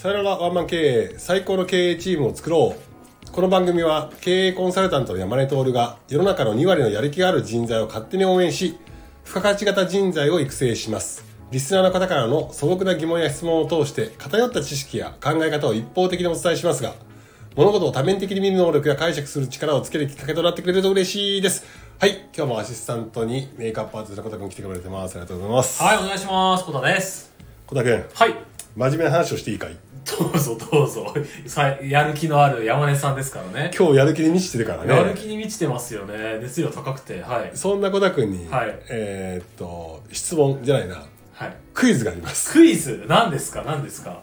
さよならワンマン経営最高の経営チームを作ろう。この番組は経営コンサルタントの山根徹が世の中の2割のやる気がある人材を勝手に応援し付加価値型人材を育成します。リスナーの方からの素朴な疑問や質問を通して偏った知識や考え方を一方的にお伝えしますが物事を多面的に見る能力や解釈する力をつけるきっかけとなってくれると嬉しいです。はい今日もアシスタントにメイクアップアーティストの小田君来てくれてます。ありがとうございます。はい、お願いします。コタです。小田君はい。真面目な話をしていいかい？どうぞどうぞ。さやる気のある山根さんですからね。今日やる気に満ちてるからね。やる気に満ちてますよね。熱量高くて。はい。そんな小田君に、はい。えーっと質問じゃないな。はい。クイズがあります。クイズ？何ですか？何ですか？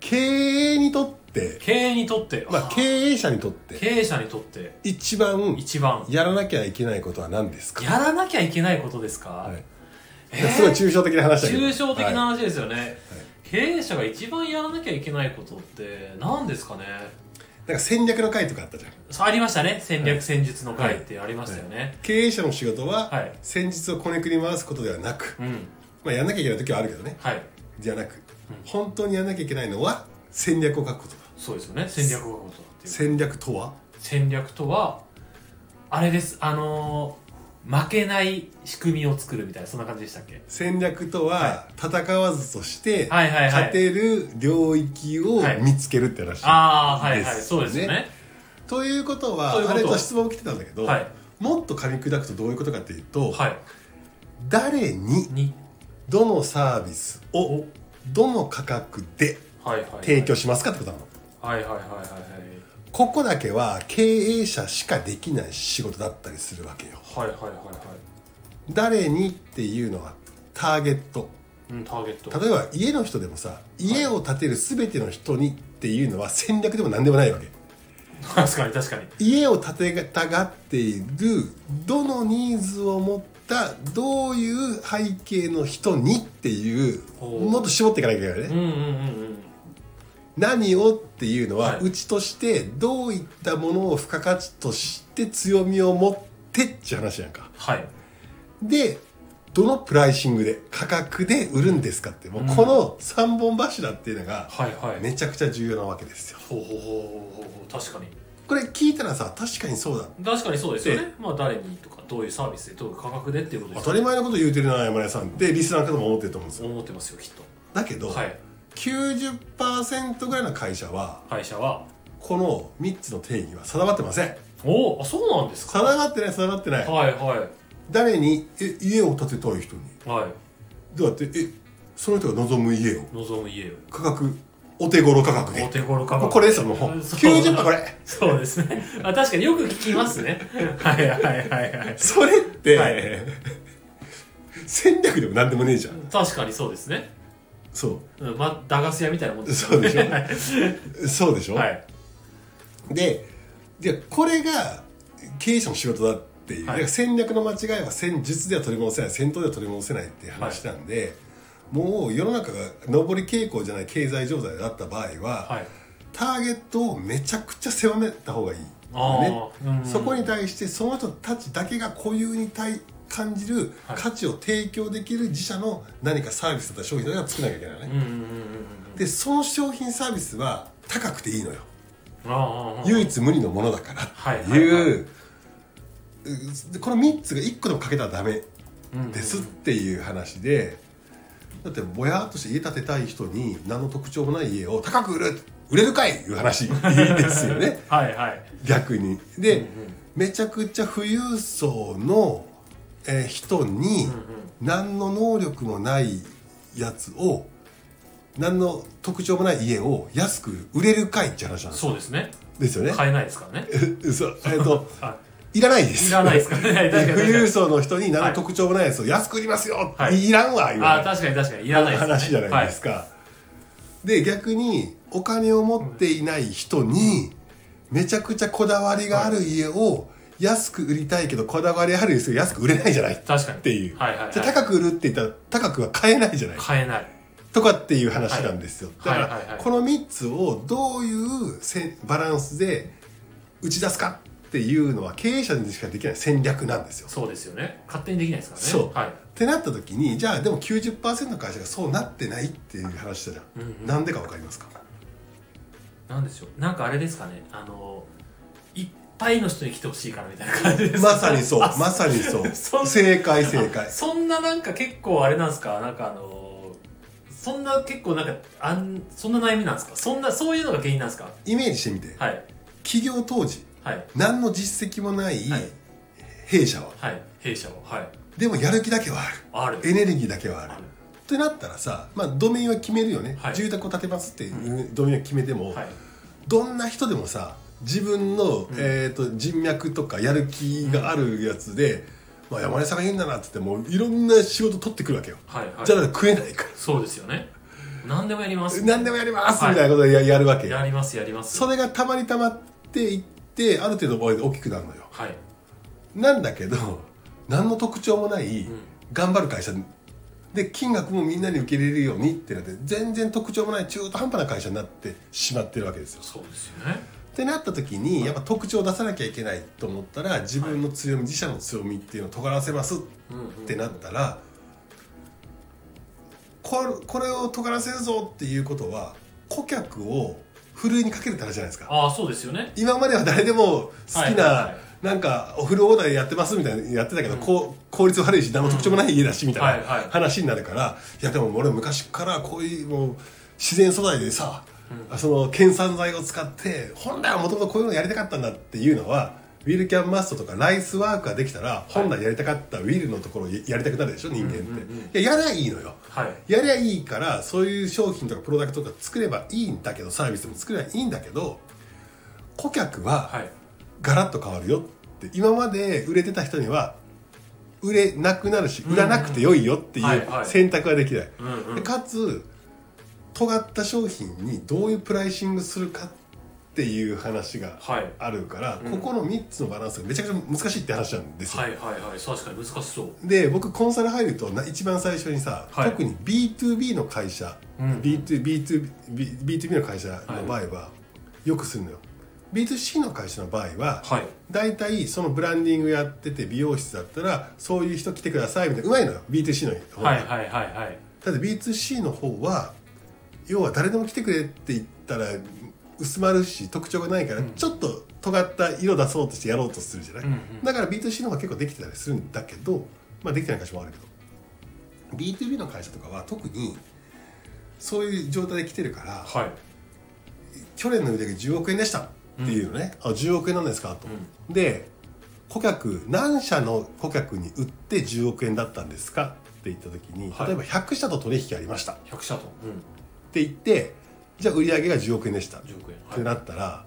経営にとって、経営にとって、まあ、経営者にとって。経営者にとって。一番一番。やらなきゃいけないことは何ですか？やらなきゃいけないことですか、はい。えー。すごい抽象的な話だけど。抽象的なはい話ですよね、経営者が一番やらなきゃいけないことって何ですかね？なんか戦略の会とかあったじゃん。そうありましたね。戦略はい戦術の会ってありましたよね、経営者の仕事は、はい。戦術をこねくり回すことではなく、うん。まあ、やんなきゃいけない時はあるけどね。はい。じゃなく、本当にやんなきゃいけないのは戦略を書くことだ。そうですよね。戦略を書くことだっていう。戦略とは？戦略とはあれです。あのー負けない仕組みを作るみたいなそんな感じでしたっけ？戦略とは、戦わずとして、勝てる領域をはい。見つけるって話、ああはいはい。ですそうですよね。ということはあれと質問来てたんだけど、はい。もっと噛み砕くとどういうことかっていうと、はい。誰にに。どのサービスをどの価格で提供しますかってことなの。はいはいはいはいはいここだけは経営者しかできない仕事だったりするわけよ。はいはいはいはい。誰にっていうのはターゲット。うんターゲット。例えば家の人でもさ家を建てる全ての人にっていうのは戦略でも何でもないわけ。確かに確かに。家を建てたがっているどのニーズを持ったどういう背景の人にっていうもっと絞っていかなきゃいけないね、うんうんうんうん何をっていうのは、はい。うちとしてどういったものを付加価値として強みを持ってって話やんか。はい。でどのプライシングで価格で売るんですかってもうこの3本柱っていうのがはいはい。めちゃくちゃ重要なわけですよ。ほうほうほうほうほう。確かに。これ聞いたらさ確かにそうだ。確かにそうですよね。まあ誰にとかどういうサービスでどういう価格でっていうことです当たり前のこと言うてるな山根さん。ってリスナーの方も思ってると思うんですよ。思ってますよきっと。だけど、はい90%ぐらいの会社は会社は？この3つの定義は定まってません。おおあそうなんですか？定まってない定まってない。はいはい。誰にえ家を建てたい人に。はい。どうやってえその人が望む家を。望む家を。価格お手頃価格で。お手頃価格。これですよもう。そう。90%これ。そうですね。あ確かによく聞きますね。はいはいはいはい。それって、はい。戦略でも何でもねえじゃん。確かにそうですねそう。んまあ駄菓子屋みたいなもんですそうでしょ。はい。そうでしょ、はい。ででこれが経営者の仕事だっていう、はい。戦略の間違いは戦術では取り戻せない戦闘では取り戻せないっていう話なんで、もう世の中が上り傾向じゃない経済状態だった場合は、はい。ターゲットをめちゃくちゃ狭めた方がいい、ね。うん。そこに対してその人たちだけが固有に対感じるはい。価値を提供できる自社の何かサービスだったら商品だったら作らなきゃいけないのね、でその商品サービスは高くていいのよ。唯一無二のものだから。はいってい。う、この3つが1個でもかけたらダメうんですっていう話でだってぼやっとして家建てたい人に何の特徴もない家を高く売る売れるかいいう話ですよね。はいはい。逆に。で、うんうん。めちゃくちゃ富裕層の、えー人にうん何の能力もないやつを何の特徴もない家を安く売れるかいって話なんですそうですね。ですよね。買えないですからね。そうえっと はい。らないです。いらないですからね。富裕層の人に何の特徴もないやつを安く売りますよ、はい。い、らんわ言わああ確かに確かに。いらないですね。話じゃないですか、で逆にお金を持っていない人にめちゃくちゃこだわりがある家を安く売りたいけどこだわりある家を安く売れないじゃないっ確かに。ていう、はいはいはい。じゃあ高く売るって言ったら高くは買えないじゃない。買えない。とかっていう話なんですよ、だから、はいはいはい。この3つをどういうせバランスで打ち出すかっていうのは経営者にしかできない。戦略なんですよ。そうですよね。勝手にできないですからね。そう。はい。ってなった時にじゃあでも90%の会社がそうなってないっていう話だじゃん、うんうん。なんでか分かりますか？なんでしょう。なんかあれですかね。あのいっぱいの人に来てほしいからみたいな感じです。まさにそう。あまさにそう。正解正解。そんななんか結構あれなんですか？なんかあのそんな結構なんかあんそんな悩みなんですか？そんなそういうのが原因なんですか？イメージしてみて。はい。起業当時はい。何の実績もないはい。弊社は。はい。弊社をはい。でもやる気だけはあある。るエネルギーだけはある。ある。ってなったらさ、まあ、ドメインは決めるよね、はい。住宅を建てますっていうドメインは決めても、はい。どんな人でもさ自分の、ん。えー、と人脈とかやる気があるやつで、まあ、山根さんが言うんだなっつってもういろんな仕事取ってくるわけよ、はいはい。じゃあ食えないかそうですよね。何でもやります。ら何でもやりますはいみたいなことでややるわけよ、やりますやります。それがたまにたまっていってある程度の場合で大きくなるのよ。はい。なんだけど何の特徴もない、ん。頑張る会社。で金額もみんなに受け入れるようにってなって全然特徴もない中途半端な会社になってしまってるわけですよ。そうですよねってなった時にやっぱ特徴を出さなきゃいけないと思ったら自分の強み、自社の強みっていうのを尖らせますってなったらこれこれを尖らせるぞっていうことは顧客をふるいにかけるって話じゃないですか。ああそうですよね。今までは誰でも好きなはなんかお風呂オーダーでやってますみたいなやってたけど、こう効率悪いし何の特徴もない家だしみたいな話になるから、いやでも俺昔からこういうもう自然素材でさ、その県産材を使って本来はもともとこういうのやりたかったんだっていうのはウィルキャンマストとかライスワークができたら本来やりたかったウィルのところをやりたくなるでしょ人間って、うんうんうんいややりゃいいのよ。はい。やりゃいいからそういう商品とかプロダクトとか作ればいいんだけどサービスも作ればいいんだけど顧客ははい。ガラッと変わるよって。今まで売れてた人には売れなくなるし売らなくてよいよっていう選択ができない、うんうん。でかつ尖った商品にどういうプライシングするかっていう話がはい。あるから、うん。ここの3つのバランスがめちゃくちゃ難しいって話なんですよ、はいはいはい。確かに難しそう。で僕コンサル入るとな一番最初にさ、はい。特に B2B の会社、うん B2B B- B2B の会社の場合はよくするのよ。B2C の会社の場合は、はい。大体そのブランディングやってて美容室だったらそういう人来てくださいみたいなうまいのよ。B2C の方が、はいはいはいはい。ただ B2C の方は要は誰でも来てくれって言ったら薄まるし特徴がないから、うん。ちょっと尖った色出そうとしてやろうとするじゃない、うんうん。だから B2C の方が結構できてたりするんだけどまあできてない会社もあるけど。B2B の会社とかは特にそういう状態で来てるからはい。去年の売り上げ10億円でしたっていうのね、あ10億円なんですかと、で顧客何社の顧客に売って10億円だったんですかって言った時に、はい。例えば100社と取引ありました。っ100社と。うんて言ってじゃあ売り上げが10億円でした。っ10億円。てなったら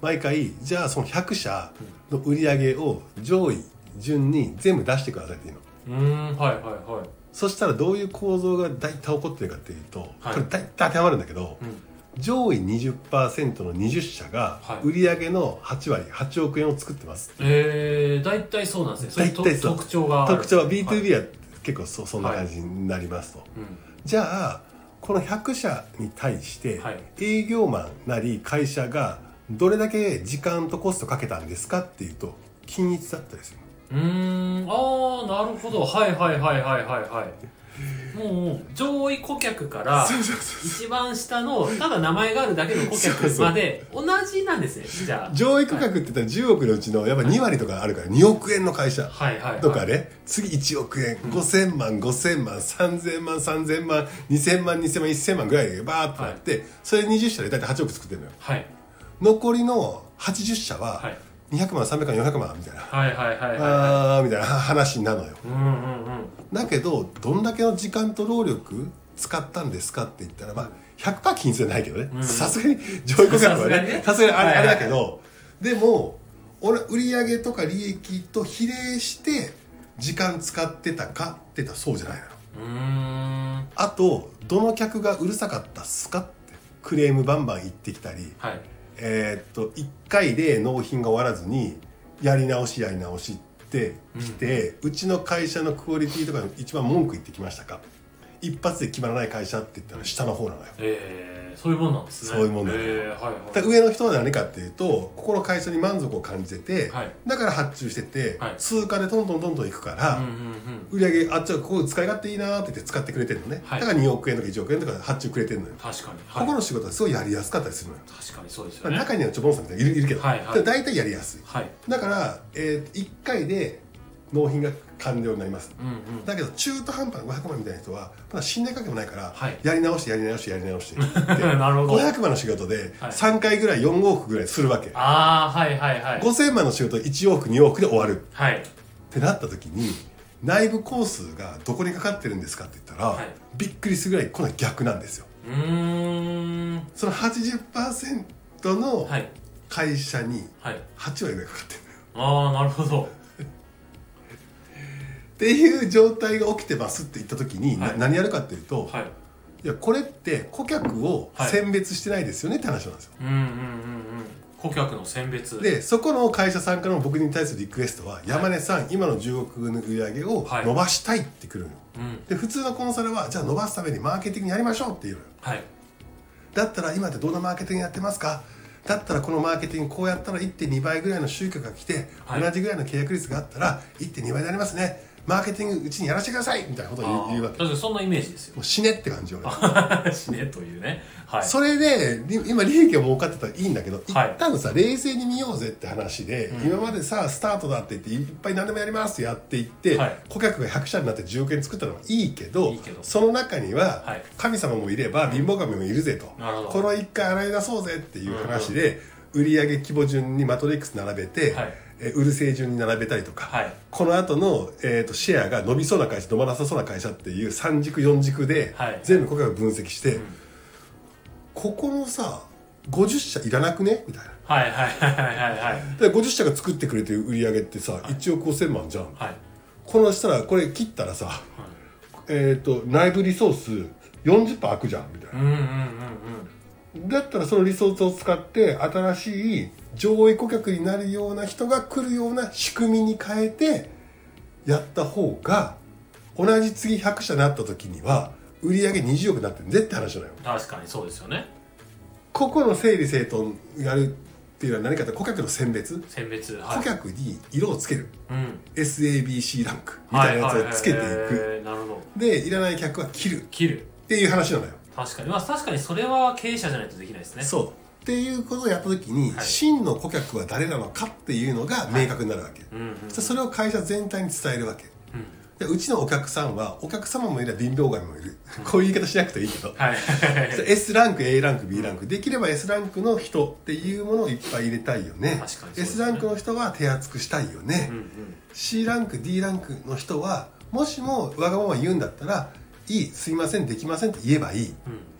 毎回じゃあその100社の売り上げを上位順に全部出してくださいっていうの。うーん。はいはいはい。そしたらどういう構造が大体起こってるかっていうと、はい。これ大体当てはまるんだけど、うん。上位20%の20社がはい。売上の8割8億円を作ってます、えー、大体そうなんですね。大体そう。特徴が特徴ははい B2B は結構そそんな感じになりますと、うん。じゃあこの100社に対してはい。営業マンなり会社がどれだけ時間とコストかけたんですかっていうと均一だったりする。うーん。ああなるほど。はいはいはいはいはいはいもう上位顧客から一番下のただ名前があるだけの顧客まで同じなんですね。じゃあ。上位顧客って言ったら10億のうちのやっぱ2割とかあるから2億円の会社。とかね。次1億円5000万5000万3000万3000万2000万2000万1000万ぐらいでバーッとなって、それ20社で大体8億作ってるのよ。はい。残りの80社ははい200万300万400万みたいな、はいはいはいはいあーみたいな話になるのよ。うんうんうん。だけどどんだけの時間と労力使ったんですかって言ったらまあ100%均一じゃないけどね。うん。さすがに上位顧客はさすがにね。ねさすがにあれ,、あれだけどでも俺売上とか利益と比例して時間使ってたかって言ったらそうじゃないのよ。うーん。あとどの客がうるさかったっすかってクレームバンバン言ってきたりはいえーっと1回で納品が終わらずにやり直しやり直しってきて、うちの会社のクオリティとかに一番文句言ってきましたか？一発で決まらない会社って言ったら下の方なのよ。えー、そういうもんなんですね。そういうもんなんだえー、はいだはい上の人は何かっていうとここの会社に満足を感じてて、はい。だから発注してて、はい。通貨でどんどんどんどんいくから、うんうんうん売り上げあっちはここ使い勝手いいなーって言って使ってくれてるのね、はい。だから2億円とか1億円とか発注くれてるのよ、確かに、こはい、この仕事はすごいやりやすかったりするのよ、確かにそうですよまあね中にはちょぼんさんみたいないるいるけど、はいはい。でも大体やりやすい。はい。だから、え1回で納品が完了になります。うんうん。だけど中途半端な500万みたいな人はまだ信頼関係もないから、はい。やり直してやり直してやり直して。なるほど。500万の仕事ではい。3回ぐらい4往復ぐらいするわけ、ああはいはいはい。5000万の仕事1往復2往復で終わる。はい。ってなった時に内部工数がどこにかかってるんですかって言ったら、はい。びっくりするぐらいこの逆なんですよ。うーん。その80%のはい。会社にはい。8割ぐらいかかってるのよ。ああなるほどっていう状態が起きてますって言った時に、なはい。何やるかっていうと、はい。いやこれって顧客を選別してないですよねって話なんですよ、うんうんうんうん。顧客の選別。でそこの会社さんからの僕に対するリクエストは、山根さん今の10億の売り上げをはい。伸ばしたいってくるの。よ、うん。で普通のコンサルはじゃあ伸ばすためにマーケティングやりましょうっていうのよ。はい。だったら今ってどんなマーケティングやってますか？だったらこのマーケティングこうやったら1.2倍ぐらいの集客が来て、はい。同じぐらいの契約率があったら1.2倍になりますねマーケティングうちにやらせてくださいみたいなことを言うわけ。確かにそんなイメージですよ。もう死ねって感じよ俺。死ねというね。はい。それでり今利益を儲かってたらいいんだけど、はい。一旦さ冷静に見ようぜって話で、今までさスタートだって言っていっぱい何でもやりますってやっていって、はい。顧客が100社になって10億円作ったのはいいけどその中にははい。神様もいれば貧乏神もいるぜと、なるほど。この一回洗い出そうぜっていう話で、売上規模順にマトリックス並べて、はい。え売る製順に並べたりとか、はい。この後の、えー、とシェアが伸びそうな会社伸ばなさそうな会社っていう3軸4軸で、はい。全部顧客を分析して、ここのさ50社いらなくね？みたいな。はいはいはいはいはいで50社が作ってくれてる売り上げってさ、1億5000万じゃん。はい。このしたらこれ切ったらさ、えっ、と内部リソース40%空くじゃんみたいな。うんうんうんうんだったらそのリソースを使って新しい上位顧客になるような人が来るような仕組みに変えてやった方が同じ次100社になった時には売り上げ20億になってるぜって話なのよ。確かにそうですよね。ここの整理整頓やるっていうのは何かって顧客の選別。選別はい。顧客に色をつける。うん。SABC ランクみたいなやつをつけていく。くなるほどでいらない客は切るっ切るていう話なのよ確かに。まあ確かにそれは経営者じゃないとできないですね。そう。っていうことをやった時に、はい。真の顧客は誰なのかっていうのが明確になるわけ、うんうんそそれを会社全体に伝えるわけ。うん。でうちのお客さんはお客様もいれば貧乏神もいる、こういう言い方しなくていいけど。はい。S ランク A ランク B ランク。できれば S ランクの人っていうものをいっぱい入れたいよね。確かにそうですね。S ランクの人は手厚くしたいよね、うんうん。C ランク D ランクの人はもしもわがまま言うんだったらいいすいませんできませんって言えばいい。うん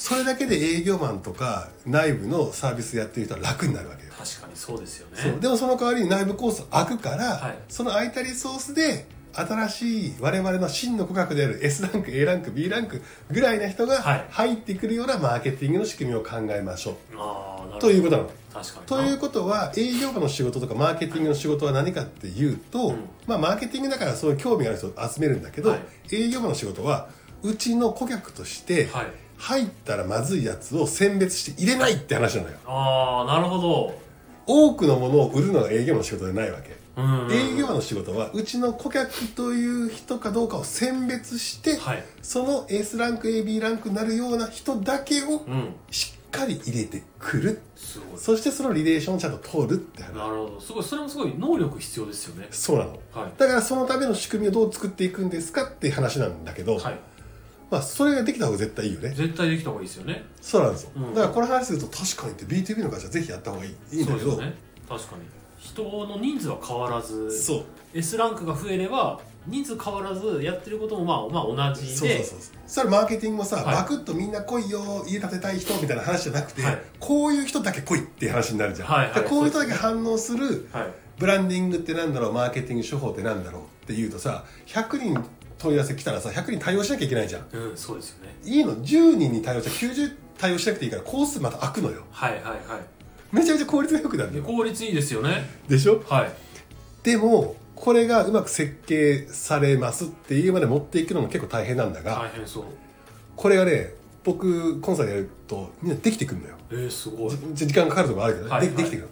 それだけで営業マンとか内部のサービスやってる人は楽になるわけよ。確かにそうですよね。でもその代わりに内部コース空くから、はい。その空いたリソースで新しい我々の真の顧客である S ランク A ランク B ランクぐらいな人がはい。入ってくるようなマーケティングの仕組みを考えましょう。ど。ということなの。確かにということは営業部の仕事とかマーケティングの仕事は何かっていうと、うん。まあ、マーケティングだからそういう興味がある人を集めるんだけど、はい。営業部の仕事はうちの顧客としてはい。入ったらまずいやつを選別して入れないって話なのよ。ああなるほど。多くのものを売るのが営業の仕事じゃないわけ。うんうん営業の仕事はうちの顧客という人かどうかを選別して、はい。その S ランク AB ランクになるような人だけをうん。しっかり入れてくる。すごい。そしてそのリレーションをちゃんと通るって話なるほど。すごい。それもすごい能力必要ですよね。そうなの。はい。だからそのための仕組みをどう作っていくんですかっていう話なんだけど、はいまあそれができた方が絶対いいよね。絶対できた方がいいですよね。そうなんですよ、うん。だからこの話すると確かにって B2B の会社はぜひやった方がいいいいんだけど。そうですよね。確かに。人の人数は変わらずそう。S ランクが増えれば人数変わらずやってることもまあまあ同じで。そうそうそうそう。そしたらマーケティングもさ、はい。バクッとみんな来いよ家建てたい人みたいな話じゃなくて、はい。こういう人だけ来いっていう話になるじゃん、はいはい。でこういう人だけ反応するはい。ブランディングってなんだろう？マーケティング手法ってなんだろう？っていうとさ100人問い合わせ来たらさ100人対応しなきゃいけないじゃん。うんそうですよね。いいの？10人に対応して90対応しなくていいからコースまた開くのよ。はいはいはめちゃめちゃ効率が良くなる効率いいですよね。でしょ？はい。でもこれがうまく設計されますっていうまで持っていくのも結構大変なんだが、大変そう。これがね僕コンサートやるとみんなできてくるのよ。えー、すごい。じ時間かかるところあるけどね、はいでできてくる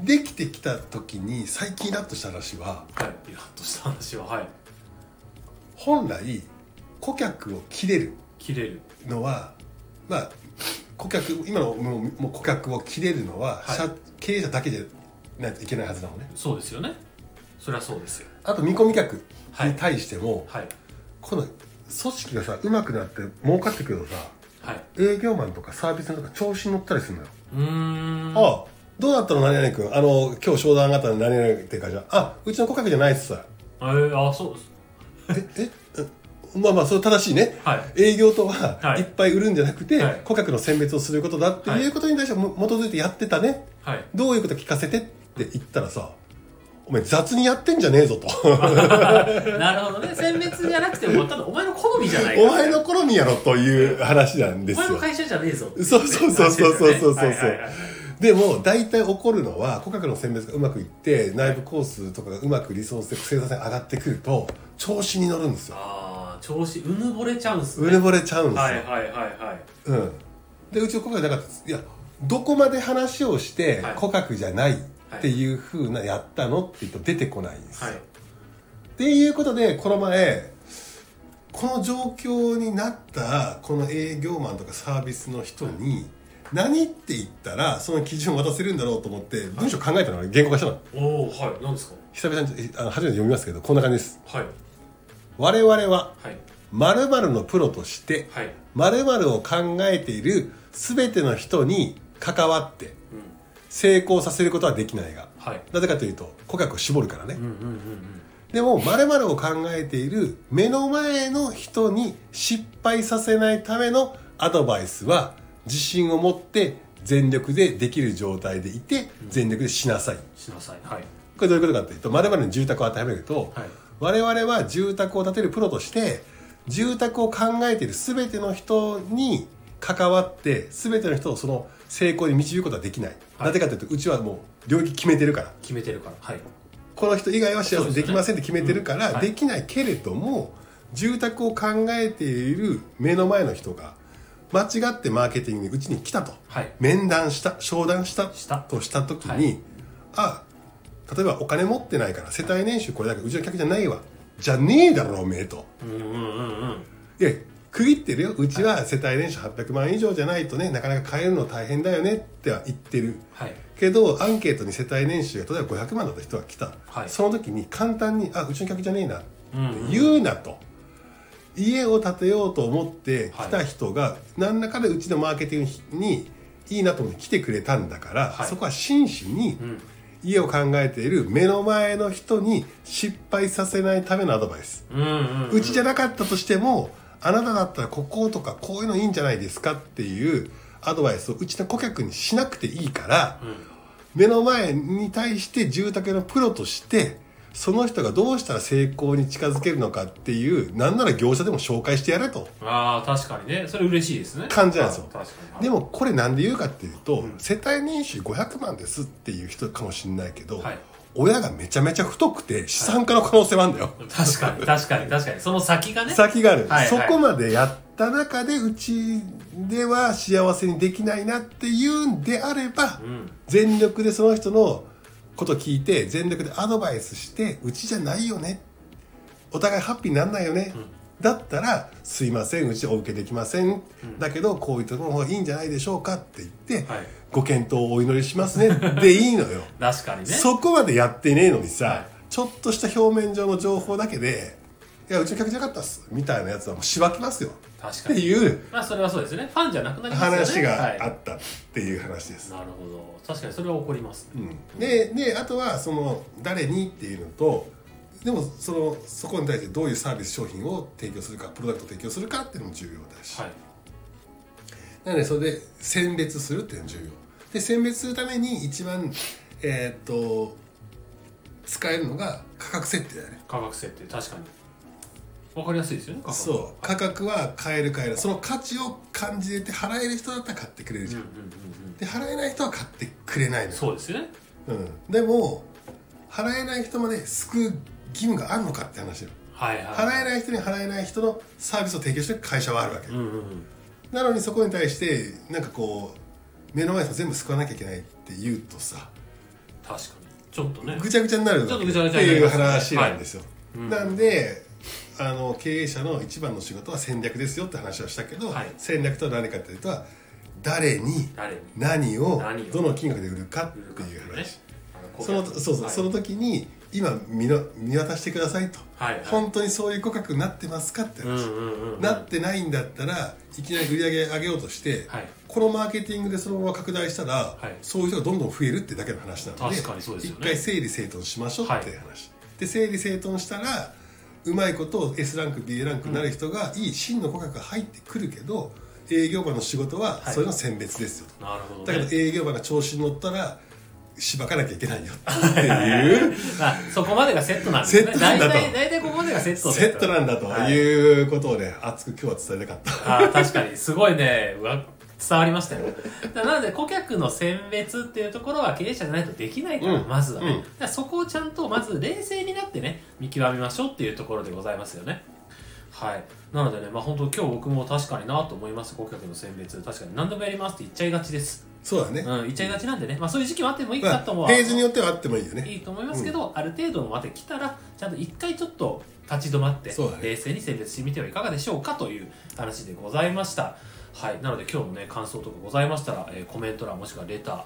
できてきた時に最近イラッとした話ははい。イラッとした話ははい本来顧客を切れる切れる。のはまあ顧客今のもうもう顧客を切れるのは、はい。社経営者だけでないといけないはずなのね。そうですよね。そりゃそうですよ。あと見込み客に対しても、はい。この組織がさうまくなって儲かってくるとさはい。営業マンとかサービスとか調子に乗ったりするのよ、うーん。ああどうだったの？何々君。あの今日商談あったの何々っていう会社あうちの顧客じゃないっすさえー、あそうですえええまあまあそれ正しいね、はい。営業とははい。いっぱい売るんじゃなくて、はい。顧客の選別をすることだっていうことに対しても基づいてやってたね。はい。どういうこと聞かせてって言ったらさお前雑にやってんじゃねえぞと。なるほどね。選別じゃなくてもただお前の好みじゃないかお前の好みやろという話なんですよ。お前の会社じゃねえぞっていそうそうそうそうそうそうそう。はいはいはいはいでも大体起こるのは顧客の選別がうまくいって内部コースとかがうまくリソースで生産性上がってくると調子に乗るんですよ。ああ調子うぬぼれちゃうんすね。うぬぼれちゃうんですよ、はいはいはいはい。うん、でうちの顧客だからいやどこまで話をしてはい。顧客じゃないっていうふうなやったのって言うと出てこないんですよ、はい。っていうことでこの前この状況になったこの営業マンとかサービスの人に何って言ったらその基準を渡せるんだろうと思って文章考えたのが言語化したの。おおはい。何ですか？久々にあの初めて読みますけどこんな感じです。はい。我々ははい。〇〇のプロとしてはい。〇〇を考えている全ての人に関わってうん。成功させることはできないが。はい。なぜかというと顧客を絞るからね、うんうんうん。でも〇〇を考えている目の前の人に失敗させないためのアドバイスは自信を持って全力でできる状態でいて全力でしなさい、しなさい。はい。これどういうことかというと〇〇に住宅を当てはめると、はい。我々は住宅を建てるプロとして住宅を考えている全ての人に関わって全ての人をその成功に導くことはできない、はい。なぜかというとうちはもう領域決めてるから。決めてるから。はい。この人以外は幸せにできませんって決めてるから、ですね。うんはい。できないけれども住宅を考えている目の前の人が間違ってマーケティングにうちに来たと、はい。面談した商談した。した。とした時に、はい。あ例えばお金持ってないから世帯年収これだけうちの客じゃないわ。じゃねえだろおめえと。うんうんうんうん。いや区切ってるよ。うちは世帯年収800万以上じゃないとねなかなか買えるの大変だよね。っては言ってる。はい。けどアンケートに世帯年収が例えば500万だった人が来た、はい。その時に簡単に「あうちの客じゃねえな」ってうん。うん言うなと、家を建てようと思って来た人が何らかでうちのマーケティングにいいなと思って来てくれたんだから、はい。そこは真摯にうん。家を考えている目の前の人に失敗させないためのアドバイス、うんうんうちじゃなかったとしてもあなただったらこことかこういうのいいんじゃないですかっていうアドバイスをうちの顧客にしなくていいから、目の前に対して住宅のプロとしてその人がどうしたら成功に近づけるのかっていうなんなら業者でも紹介してやれと。ああ確かにね。それ嬉しいですね。感じなんですよ。あ確かに。でもこれなんで言うかっていうと、世帯年収500万ですっていう人かもしれないけど、はい。親がめちゃめちゃ太くて資産家の可能性もあるんだよ、確かに確かに確かに。その先がね。先がある、はいはい。そこまでやった中でうちでは幸せにできないなっていうんであれば、うん。全力でその人のこと聞いて全力でアドバイスしてうちじゃないよね。お互いハッピーになんないよね、だったら「すいません。うちお受けできません、だけどこういうところの方がいいんじゃないでしょうか」って言って、はい。ご検討をお祈りしますね。でいいのよ。確かにね。そこまでやってねえのにさ、はい。ちょっとした表面上の情報だけで「いやうちの客じゃなかったっす」みたいなやつはもうしばきますよ。っ確かに。ていう。まあそれはそうですね。ファンじゃなくなりますよね。話がはいあったっていう話です、なるほど。確かにそれは起こりますね。うん。でであとはその誰にっていうのとでもそのそこに対してどういうサービス商品を提供するかプロダクトを提供するかっていうのも重要だし、はい。なのでそれで選別するっていうのが重要。で選別するために一番えーっと使えるのが価格設定だよね。価格設定確かにわかりやすいですよね価格そう。価格は買える買えるその価値を感じて払える人だったら買ってくれるじゃん、で払えない人は買ってくれないの。よそうですよね。うん、でも払えない人まで救う義務があるのかって話よ。はいはい。払えない人に払えない人のサービスを提供してる会社はあるわけ、うんうんうん。なのにそこに対してなんかこう目の前の人全部救わなきゃいけないって言うとさ確かに。ちょっとね。ぐちゃぐちゃになるわけっとぐちゃぐちっていう話なんですよ、はい。うん。なんであの経営者の一番の仕事は戦略ですよって話をしたけど、はい。戦略とは何かというと誰に誰に何をどの金額で売るかっていう話、そのそうそう、はい。その時に今見の見渡してくださいと、はいはい。本当にそういう顧客になってますかってうん話、なってないんだったらいきなり売り上げ上げようとして、はい。このマーケティングでそのまま拡大したら、い。そういう人がどんどん増えるってだけの話なので確かにそうですよね。一回整理整頓しましょうっていう話、で整理整頓したらうまいこと S ランク B ランクになる人が、いい真の顧客が入ってくるけど営業マンの仕事ははい。それの選別ですよ、なるほどだけどね営業マンが調子に乗ったらしばかなきゃいけないよっていう。あそこまでがセットなんですね。セットなんだと。大体ここまでがセットセット。なんだとはいいうことをね熱く今日は伝えたかった。あー確かに。すごいね。うわ伝わりましたよ。だなので顧客の選別っていうところは経営者じゃないとできないから、うん。まずはね、うん。そこをちゃんとまず冷静になってね見極めましょうっていうところでございますよね。はい。なのでねまあ本当今日僕も確かになと思います。顧客の選別。確かに何でもやりますって言っちゃいがちです。そうだね、うん言っちゃいがちなんでね。まあそういう時期もあってもいいまあかと思う、フェーズによってはあってもいいよね。いいと思いますけど、ある程度まで来たらちゃんと一回ちょっと立ち止まって、ね。冷静に選別してみてはいかがでしょうかという話でございましたはい。なので今日もね感想とかございましたら、えーコメント欄もしくはレター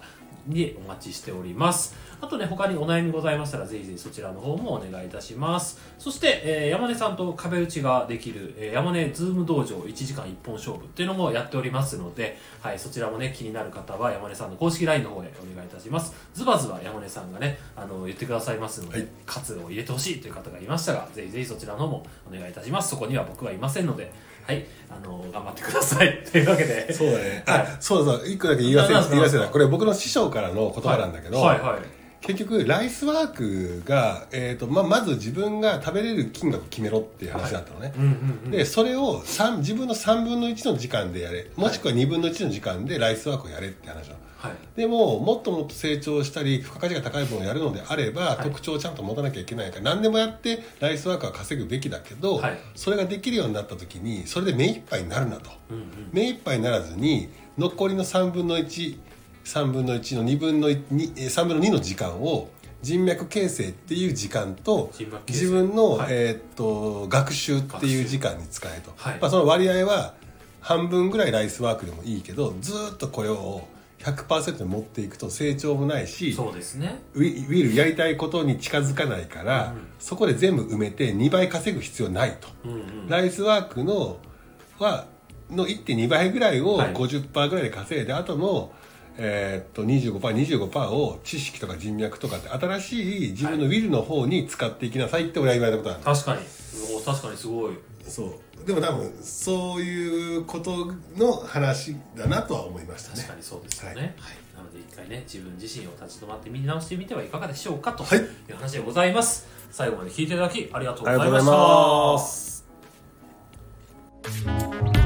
にお待ちしております。あとね他にお悩みございましたらぜひぜひそちらの方もお願いいたします。そして、えー山根さんと壁打ちができる、えー山根 Zoom 道場1時間1本勝負っていうのもやっておりますので、はい、そちらもね気になる方は山根さんの公式 LINE の方へお願いいたします。ズバズバ山根さんがねあの言ってくださいますので、はい。活を入れてほしいという方がいましたがぜひぜひそちらの方もお願いいたします。そこには僕はいませんのではいあの頑張ってください。というわけで。そうだね、はい。あそうそう。一個だけ言い忘れ言い忘れた。これ僕の師匠からの言葉なんだけど、はいはい結局ライスワークが、えーとままず自分が食べれる金額を決めろっていう話だったのね、うんうんうんでそれを三自分の3分の1の時間でやれ。もしくは2分の1の時間でライスワークをやれって話なのはい。でももっともっと成長したり付加価値が高いものをやるのであれば、い。特徴をちゃんと持たなきゃいけないから何でもやってライスワークは稼ぐべきだけど、はい。それができるようになった時にそれで目いっぱいになるなと、うんうん。目いっぱいにならずに残りの3分の13分の1の2分の1 3分の2の時間を人脈形成っていう時間と自分の、はい。えーっと学習っていう時間に使えと、はい。まあ、その割合は半分ぐらいライスワークでもいいけどずーっとこれを100%に持っていくと成長もないしそうですね。ウィルやりたいことに近づかないから、うん。そこで全部埋めて2倍稼ぐ必要ないと。うんうん。ライスワークのはの1.2倍ぐらいをはい。50%ぐらいで稼いで、あとの、えーっと 25%25% を知識とか人脈とかって新しい自分のウィルの方に使っていきなさいって俺は言われたことある、確かに。お確かにすごい。そう。でも多分そういうことの話だなとは思いましたね。確かにそうですよね、はい。はい。なので一回ね自分自身を立ち止まって見直してみてはいかがでしょうかとはい。いう話でございます、最後まで聞いていただきありがとうごありがとうございましたます